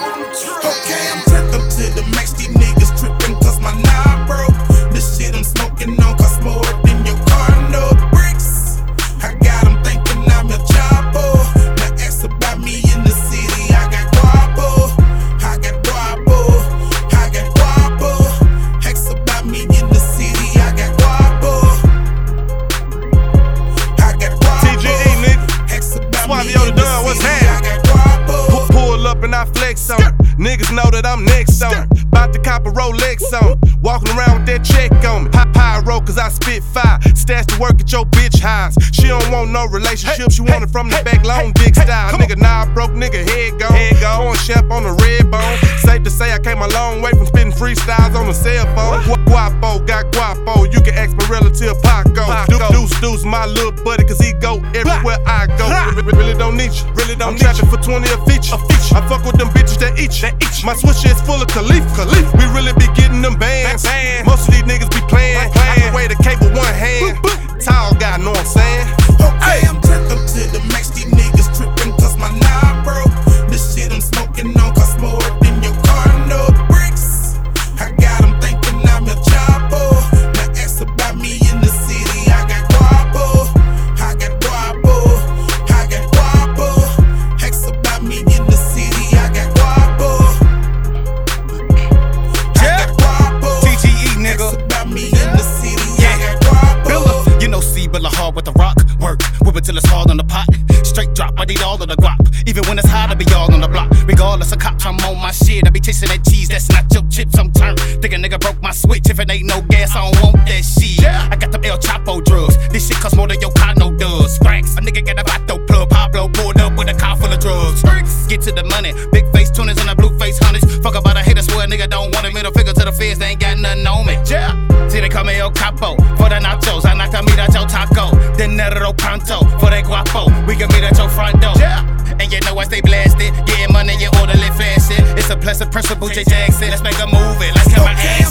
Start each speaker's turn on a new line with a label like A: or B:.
A: Okay, I'm turned up to the max. These niggas tripping cause my knob broke. This shit I'm smoking on cost more than your car no bricks. I got 'em thinking I'm a chopper. Now ask about me in the city. I got guapo. I got guapo. I got guapo. Ask about me in the city. I got guapo. I got guapo.
B: TGE, nigga.
A: Ask about
B: Swallow
A: me in the
B: done, what's
A: city.
B: happening? Up and I flex on. Niggas know that I'm next on 'em. Bout to cop a Rolex on 'em. Walking around with that check on me. High pyro, cause I spit fire. Stash to work at your bitch house. She don't want no relationship, she want it from the back, long dick style. Nigga, nah, broke nigga, head gone. Head gone. Champ on the red bone. Safe to say I came a long way from spitting freestyles on the cell phone. Gu- Guapo, got guapo. You can ask my relative Paco. Du- Deuce, deuce, my little buddy, cause he go everywhere I go. Re- re- Really don't need you. Really don't I'm need trapping for 20 a feature. A feature. I fuck with them bitches that eat. That eat. My switch is full of Khalif. Khalif. We really be getting them bands. Most of these niggas
C: need all of the guap. Even when it's hot, I be all on the block. Regardless of cops, I'm on my shit. I be chasing that cheese, that's not your chips. I'm turned. Think a nigga broke my switch. If it ain't no gas, I don't want that shit. I got them El Chapo drugs. This shit cost more than your condo does. Spracks, a nigga got a vato plug. Pablo pulled up with a car full of drugs. Get to the money. Big face tuners and a blue face hunters. Fuck about a hater, swear a nigga don't want a middle finger to the feds. They ain't got nothing on me. Yeah. See, they call me El Capo. For the nachos, I knock a meat at your taco. Dinero pronto. For that guapo, we can meet at your front door. Yeah. And you know I stay blasted. Getting money, you orderly fashion. It's a pleasant principle, J. Jackson. Let's make a movie. Let's my
A: Okay,
C: ass.